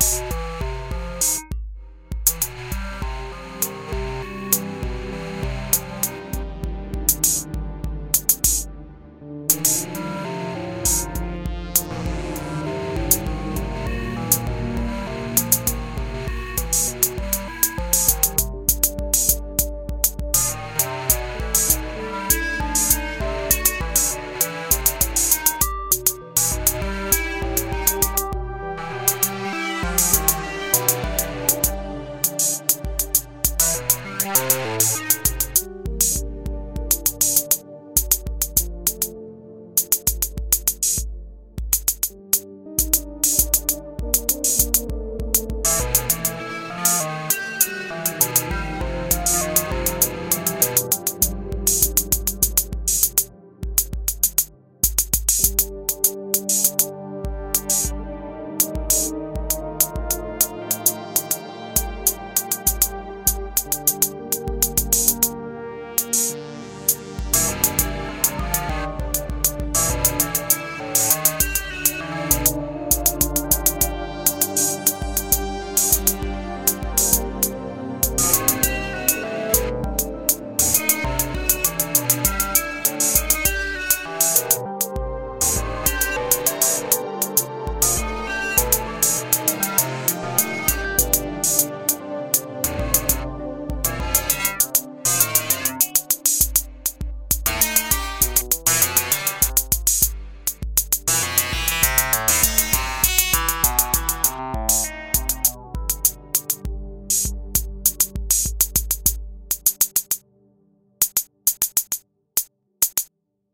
Bye.